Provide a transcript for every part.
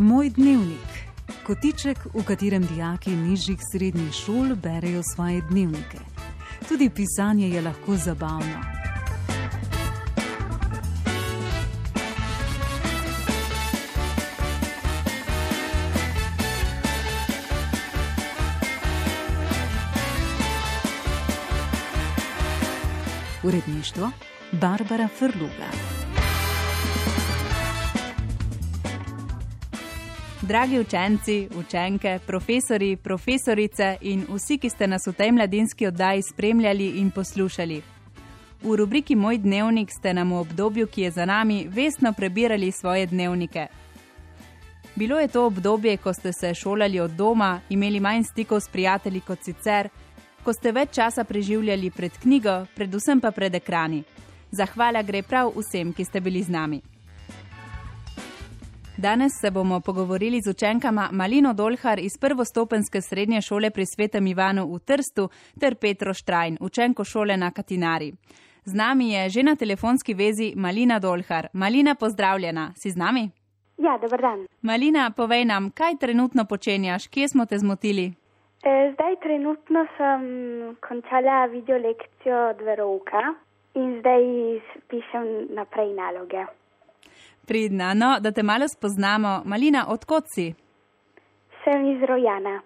Moj dnevnik. Kotiček, v katerem dijaki nižjih srednjih šol berejo svoje dnevnike. Tudi pisanje je lahko zabavno. Uredništvo Barbara Frluga. Dragi učenci, učenke, profesori, profesorice in vsi, ki ste nas v tej mladinski oddaji spremljali in poslušali. V rubriki Moj dnevnik ste nam v obdobju, ki je za nami, vestno prebirali svoje dnevnike. Bilo je to obdobje, ko ste se šolali od doma, imeli manj stikov s prijatelji kot sicer, ko ste več časa preživljali pred knjigo, predvsem pa pred ekrani. Zahvala gre prav vsem, ki ste bili z nami. Danes se bomo pogovorili z učenkama Malino Dolhar iz prvostopenske srednje šole pri Svetem Ivanu v Trstu ter Petro Štrajn, učenko šole na Katinari. Z nami je že na telefonski vezi Malina Dolhar. Malina, pozdravljena, si z nami? Ja, dober dan. Malina, povej nam, kaj trenutno počenjaš, kje smo te zmotili? E, zdaj trenutno sem končala video lekcijo od verouka in zdaj pišem naprej naloge. Pridna, no, da te malo spoznamo. Malina, odkot si? Sem iz Rojana,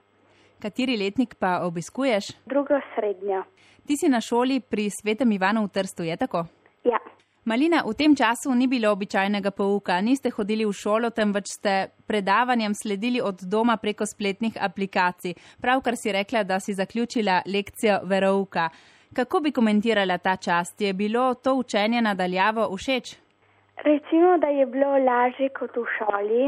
Kateri letnik pa obiskuješ? drugo srednjo. Ti si na šoli pri Svetem Ivanu v Trstu, je tako? Ja, Malina, v tem času ni bilo običajnega pouka, niste hodili v šolo, temveč ste predavanjem sledili od doma preko spletnih aplikacij. Pravkar si rekla, da si zaključila lekcijo verouka. Kako bi komentirala ta čas? Ti je bilo to učenje nadaljavo všeč? Recimo, da je bilo lažje kot v šoli,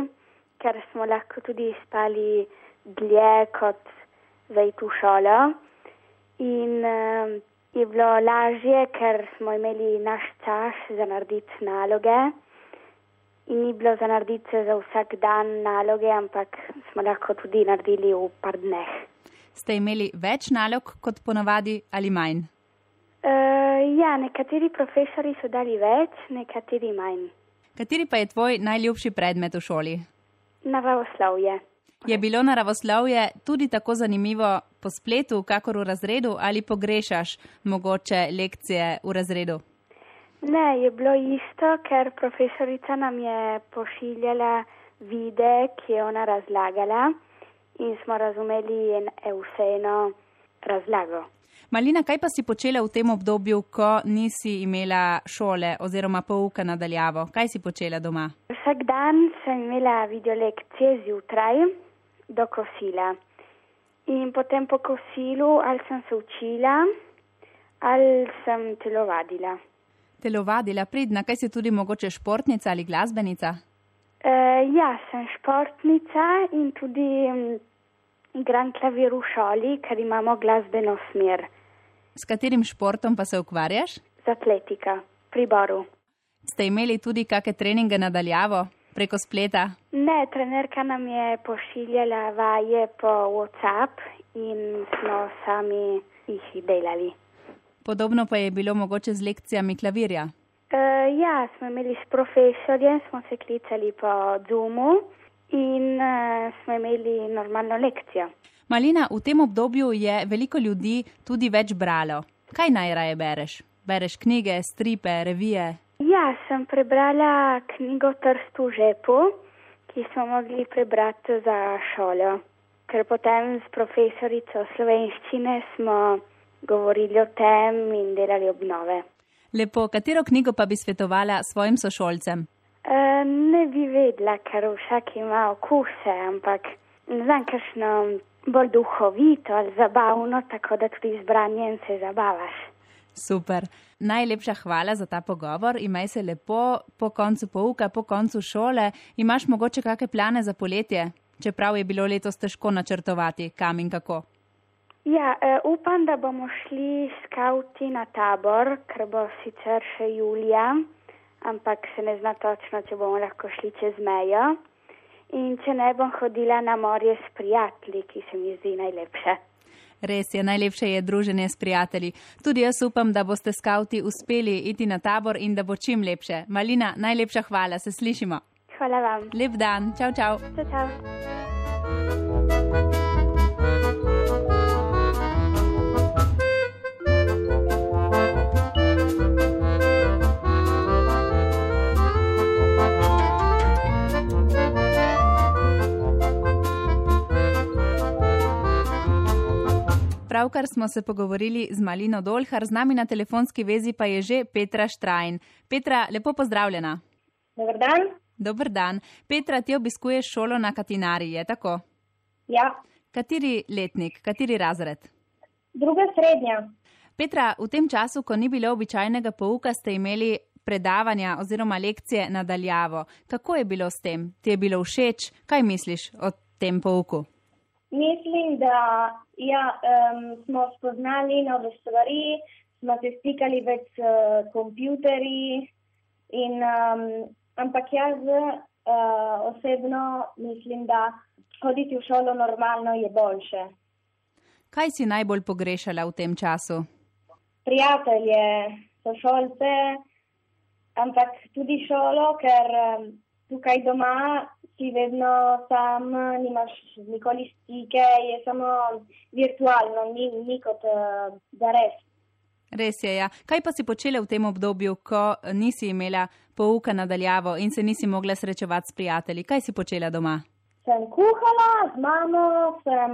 ker smo lahko tudi spali dlje kot zdaj tu šolo. In um, je bilo lažje, ker smo imeli naš čas za narediti naloge. In ni bilo za narediti za vsak dan naloge, ampak smo lahko tudi naredili v par dneh. Ste imeli več nalog kot ponavadi ali manj? Uh, ja, nekateri profesori so dali več, nekateri manj. Kateri pa je tvoj najljubši predmet v šoli? Naravoslovje. Je bilo naravoslovje tudi tako zanimivo po spletu, kakor v razredu, ali pogrešaš mogoče lekcije v razredu? Ne, je bilo isto, ker profesorica nam je pošiljala vide, ki je ona razlagala in smo razumeli en, vseeno razlago. Malina, kaj pa si počela v tem obdobju, ko nisi imela šole oziroma pouka nadaljavo? Kaj si počela doma? Vsak dan sem imela video lekcije zjutraj do kosila. In potem po kosilu ali sem se učila ali sem telovadila. Telovadila pridna, kaj si tudi mogoče športnica ali glasbenica? E, ja, sem športnica in tudi mm, igram klavir v šoli, ker imamo glasbeno smer S katerim športom pa se ukvarjaš? z atletika pri Boru. Ste imeli tudi kakšne treninge nadaljavo preko spleta? Ne, trenerka nam je pošiljala vaje po WhatsApp in smo sami jih delali. Podobno pa je bilo mogoče z lekcijami klavirja. E, ja, smo imeli s profesorjem, smo se klicali po Zoomu in e, smo imeli normalno lekcijo. Malina, v tem obdobju je veliko ljudi tudi več bralo. Kaj najraje bereš? Bereš knjige, stripe, revije? Ja, sem prebrala knjigo Trst v žepu, ki smo mogli prebrati za šolo. Ker potem s profesorico slovenščine smo govorili o tem in delali obnove. Lepo, katero knjigo pa bi svetovala svojim sošolcem? E, ne bi vedela, ker vsak ima okuse, ampak ne znam, kakšno bolj duhovito ali zabavno, tako da tudi z branjem se zabavaš. Super. Najlepša hvala za ta pogovor. Imaj se lepo po koncu pouka, po koncu šole. Imaš mogoče kakšne plane za poletje? Čeprav je bilo letos težko načrtovati, kam in kako. Ja, e, upam, da bomo šli skauti na tabor, ker bo sicer še julija, ampak se ne zna točno, če bomo lahko šli čez mejo. In če ne bom hodila na morje s prijatelji, ki se mi zdi najlepše. Res je, najlepše je druženje s prijatelji. Tudi jaz upam, da boste skauti uspeli iti na tabor in da bo čim lepše. Malina, najlepša hvala, se slišimo. Hvala vam. Lep dan, čau, čau. Čau, čau. Pravkar smo se pogovorili z Malino Dolhar, z nami na telefonski vezi pa je že Petra Štrajn. Petra, lepo pozdravljena. Dobar dan. Dober dan. Petra, ti obiskuješ šolo na Katinari, je tako? Ja, Kateri letnik, kateri razred? druga srednja. Petra, v tem času, ko ni bilo običajnega pouka, ste imeli predavanja oziroma lekcije nadaljavo. Kako je bilo s tem? Ti je bilo všeč? Kaj misliš o tem pouku? Mislim, da ja, um, smo spoznali nove stvari, smo se stikali več s uh, kompjuterji, in, um, ampak jaz uh, osebno mislim, da hoditi v šolo normalno je boljše. Kaj si najbolj pogrešala v tem času? Prijatelje, sošolce, ampak tudi šolo, ker um, tukaj doma si vedno sam, nimaš nikoli stike, je samo virtualno, ni, ni kot uh, zares. Res je, ja. Kaj pa si počela v tem obdobju, ko nisi imela pouka nadaljavo in se nisi mogla srečevati s prijatelji? Kaj si počela doma? Sem kuhala z mamo, sem,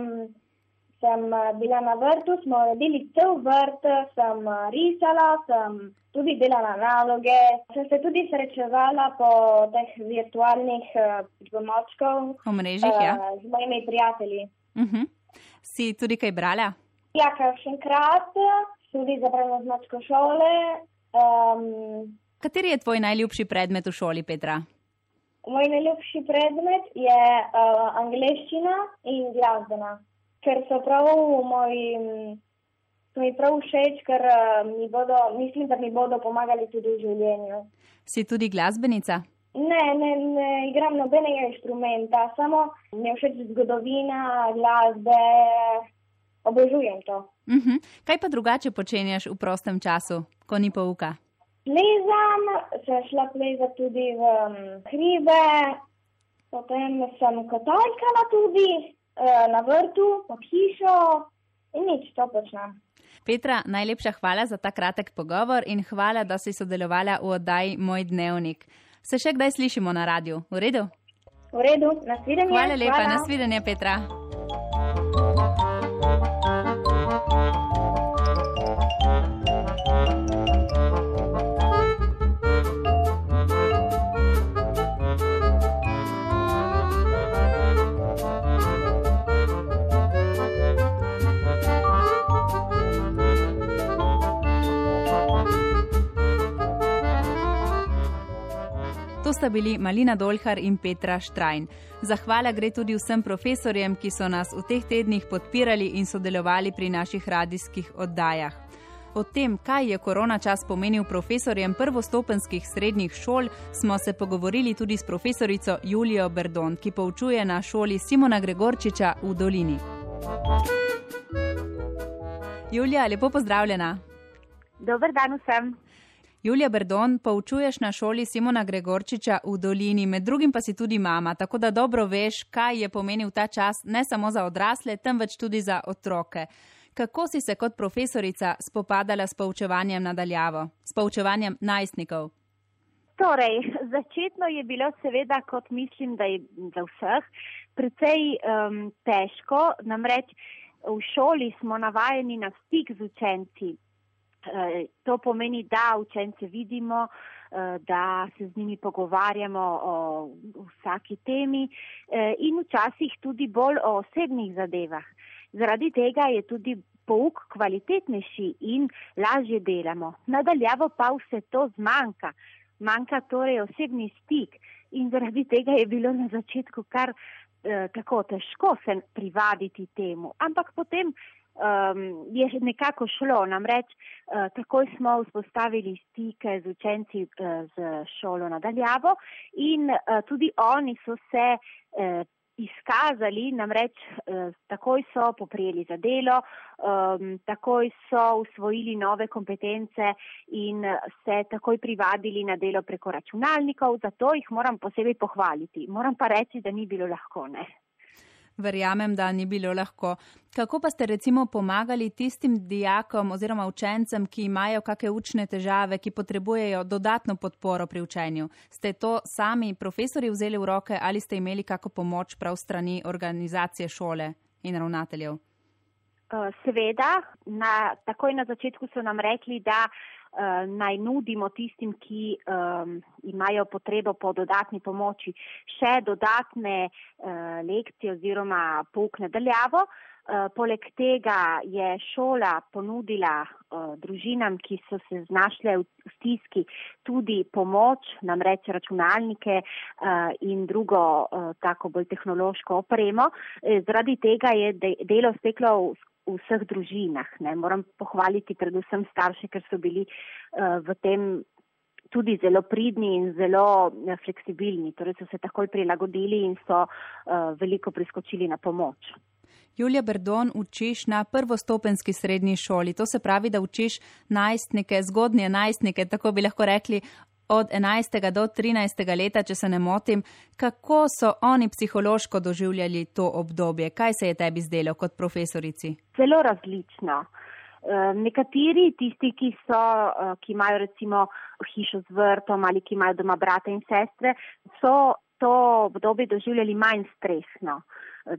sem uh, bila na vrtu, smo uredili cel vrt, sem uh, risala, sem tudi delala naloge, sem se tudi srečevala po teh virtualnih uh, pomočkov V mrežjih, ja. uh, z mojimi prijatelji. Uh -huh. Si tudi kaj brala? Ja, kakšenkrat, tudi za branje značko šole. Um, Kateri je tvoj najljubši predmet v šoli, Petra? moj najljubši predmet je uh, angleščina in glasbena, ker so prav moji, so mi prav všeč, ker uh, mi bodo, mislim, da mi bodo pomagali tudi v življenju. Si tudi glasbenica? Ne, ne, ne igram nobenega inštrumenta, samo mi je všeč zgodovina, glasbe, obožujem to. Uh -huh. Kaj pa drugače počenjaš v prostem času, ko ni pouka? Plezam, sem šla plezati tudi v um, hribe, potem sem kotalkala tudi na vrtu, pod hišo in nič to počnem. Petra, najlepša hvala za ta kratek pogovor in hvala, da si sodelovala v oddaji Moj dnevnik. Se še kdaj slišimo na radiju? V redu? V redu, nasvidenje. Hvala lepa, nasvidenje, Petra. To sta bili Malina Dolhar in Petra Štrajn. Zahvala gre tudi vsem profesorjem, ki so nas v teh tednih podpirali in sodelovali pri naših radijskih oddajah. O tem, kaj je korona čas pomenil profesorjem prvostopenskih srednjih šol, smo se pogovorili tudi s profesorico Julijo Berdon, ki poučuje na šoli Simona Gregorčiča v Dolini. Julija, lepo pozdravljena. Dober dan vsem. Julija Berdon, poučuješ na šoli Simona Gregorčiča v Dolini, med drugim pa si tudi mama, tako da dobro veš, kaj je pomenil ta čas ne samo za odrasle, temveč tudi za otroke. Kako si se kot profesorica spopadala s poučevanjem nadaljavo, s poučevanjem najstnikov? Torej, začetno je bilo seveda, kot mislim, da je za vseh, precej um, težko. Namreč v šoli smo navajeni na stik z učenci. Uh, to pomeni, da učence vidimo, uh, da se z njimi pogovarjamo o vsaki temi uh, in včasih tudi bolj o osebnih zadevah. Zaradi tega je tudi pouk kvalitetnejši in lažje delamo. Nadaljavo pa vse to zmanjka. Manjka torej osebni stik in zaradi tega je bilo na začetku kar eh, tako težko se privaditi temu. Ampak potem um, je nekako šlo, namreč uh, takoj smo vzpostavili stike z učenci uh, z šolo nadaljavo in uh, tudi oni so se uh, izkazali, namreč eh, takoj so poprijeli za delo, um, takoj so usvojili nove kompetence in se takoj privadili na delo preko računalnikov, zato jih moram posebej pohvaliti. Moram pa reči, da ni bilo lahko, ne verjamem, da ni bilo lahko. Kako pa ste recimo pomagali tistim dijakom oziroma učencem, ki imajo kakšne učne težave, ki potrebujejo dodatno podporo pri učenju? Ste to sami profesori vzeli v roke ali ste imeli kako pomoč prav strani organizacije šole in ravnateljev? Eh, seveda, na, takoj na začetku so nam rekli, da uh, naj nudimo tistim, ki um, imajo potrebo po dodatni pomoči, še dodatne uh, lekcije oziroma pouk nadaljavo. Uh, poleg tega je šola ponudila uh, družinam, ki so se znašle v stiski, tudi pomoč, namreč računalnike uh, in drugo uh, tako bolj tehnološko opremo. E, zaradi tega je de delo steklo v v vseh družinah. Ne. Moram pohvaliti predvsem starše, ker so bili uh, v tem tudi zelo pridni in zelo uh, fleksibilni. Torej so se takoj prilagodili in so uh, veliko priskočili na pomoč. Julija Berdon, učiš na prvostopenski srednji šoli. To se pravi, da učiš najstnike, zgodnje najstnike, tako bi lahko rekli, od 11. do 13. leta, če se ne motim, kako so oni psihološko doživljali to obdobje? Kaj se je tebi zdelo kot profesorici? Zelo različno. Eh, nekateri, tisti, ki, so, eh, ki imajo recimo hišo z vrtom ali ki imajo doma brate in sestre, so to obdobje doživljali manj stresno.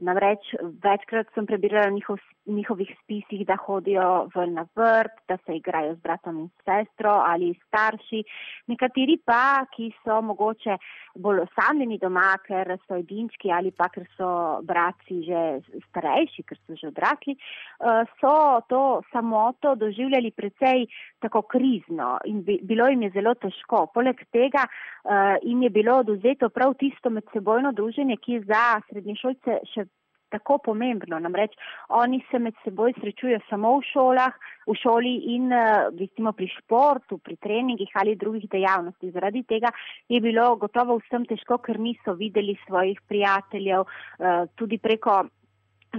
Namreč večkrat sem prebirala njihov, njihovih spisih, da hodijo ven na vrt, da se igrajo z bratom in sestro ali starši. Nekateri pa, ki so mogoče bolj osamljeni doma, ker so edinčki ali pa ker so braci že starejši, ker so že odrasli, eh, so to samoto doživljali precej tako krizno in bilo jim je zelo težko. Poleg tega eh, jim je bilo oduzeto prav tisto medsebojno druženje, ki je za srednješolce tako pomembno. Namreč oni se med seboj srečujejo samo v šolah, v šoli in eh, recimo pri športu, pri treningih ali drugih dejavnostih. Zaradi tega je bilo gotovo vsem težko, ker niso videli svojih prijateljev eh, tudi preko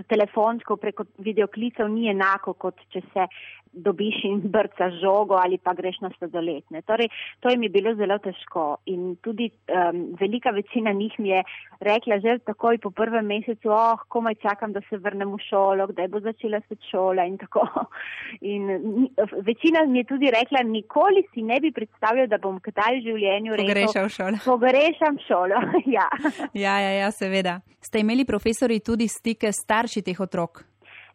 telefonsko, preko videoklicev ni enako, kot če se dobiš in brca žogo ali pa greš na sladoletne. Torej, to jim je bilo zelo težko in tudi um, velika večina njih mi je rekla že takoj po prvem mesecu, oh, komaj čakam, da se vrnem v šolo, kdaj bo začela se šola in tako. In večina mi je tudi rekla, nikoli si ne bi predstavljal, da bom kdaj v življenju rekel. Pogrešam šolo. Pogrešam šolo, ja. ja. Ja, ja, seveda. Ste imeli profesori tudi stike starši teh otrok?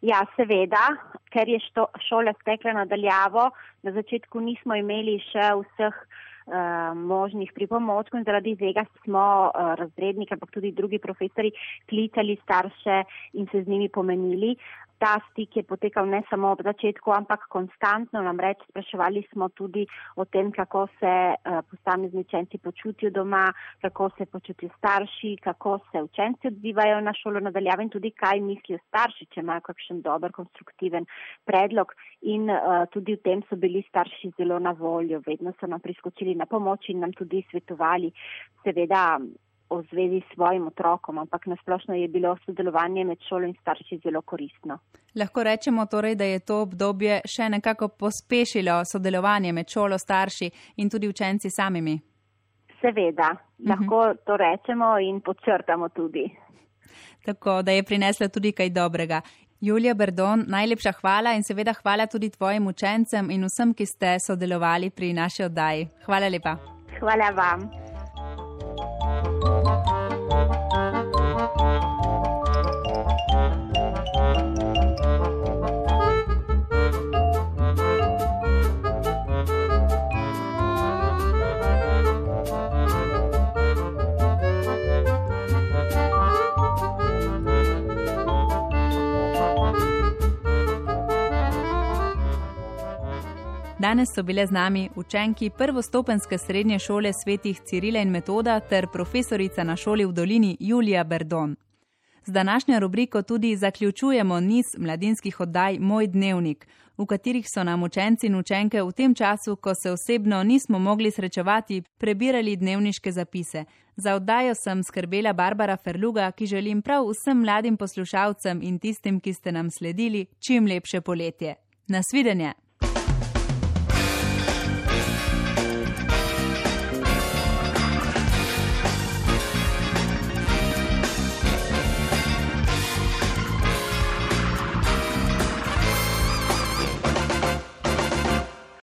Ja, seveda, ker je što, šola stekla nadaljavo, na začetku nismo imeli še vseh uh, možnih pripomočkov in zaradi tega smo uh, razredniki, ampak tudi drugi profesori klicali starše in se z njimi pomenili. Ta stik je potekal ne samo ob začetku, ampak konstantno. Namreč spraševali smo tudi o tem, kako se uh, posamezni učenci počutijo doma, kako se počutijo starši, kako se učenci odzivajo na šolo nadaljavo in tudi kaj mislijo starši, če imajo kakšen dober, konstruktiven predlog. In uh, tudi v tem so bili starši zelo na voljo. Vedno so nam priskočili na pomoč in nam tudi svetovali. Seveda, o zvezi s svojim otrokom, ampak nasplošno je bilo sodelovanje med šolo in starši zelo koristno. Lahko rečemo torej, da je to obdobje še nekako pospešilo sodelovanje med šolo, starši in tudi učenci samimi. Seveda, mhm. lahko uh -huh. to rečemo in podčrtamo tudi. Tako da je prineslo tudi kaj dobrega. Julija Berdon, najlepša hvala in seveda hvala tudi tvojim učencem in vsem, ki ste sodelovali pri naši oddaji. Hvala lepa. Hvala vam. Danes so bile z nami učenki prvostopenske srednje šole svetih Cirila in Metoda ter profesorica na šoli v dolini Julija Berdon. Z današnjo rubriko tudi zaključujemo niz mladinskih oddaj Moj dnevnik, v katerih so nam učenci in učenke v tem času, ko se osebno nismo mogli srečevati, prebirali dnevniške zapise. Za oddajo sem skrbela Barbara Ferluga, ki želim prav vsem mladim poslušalcem in tistim, ki ste nam sledili, čim lepše poletje. Nasvidenje!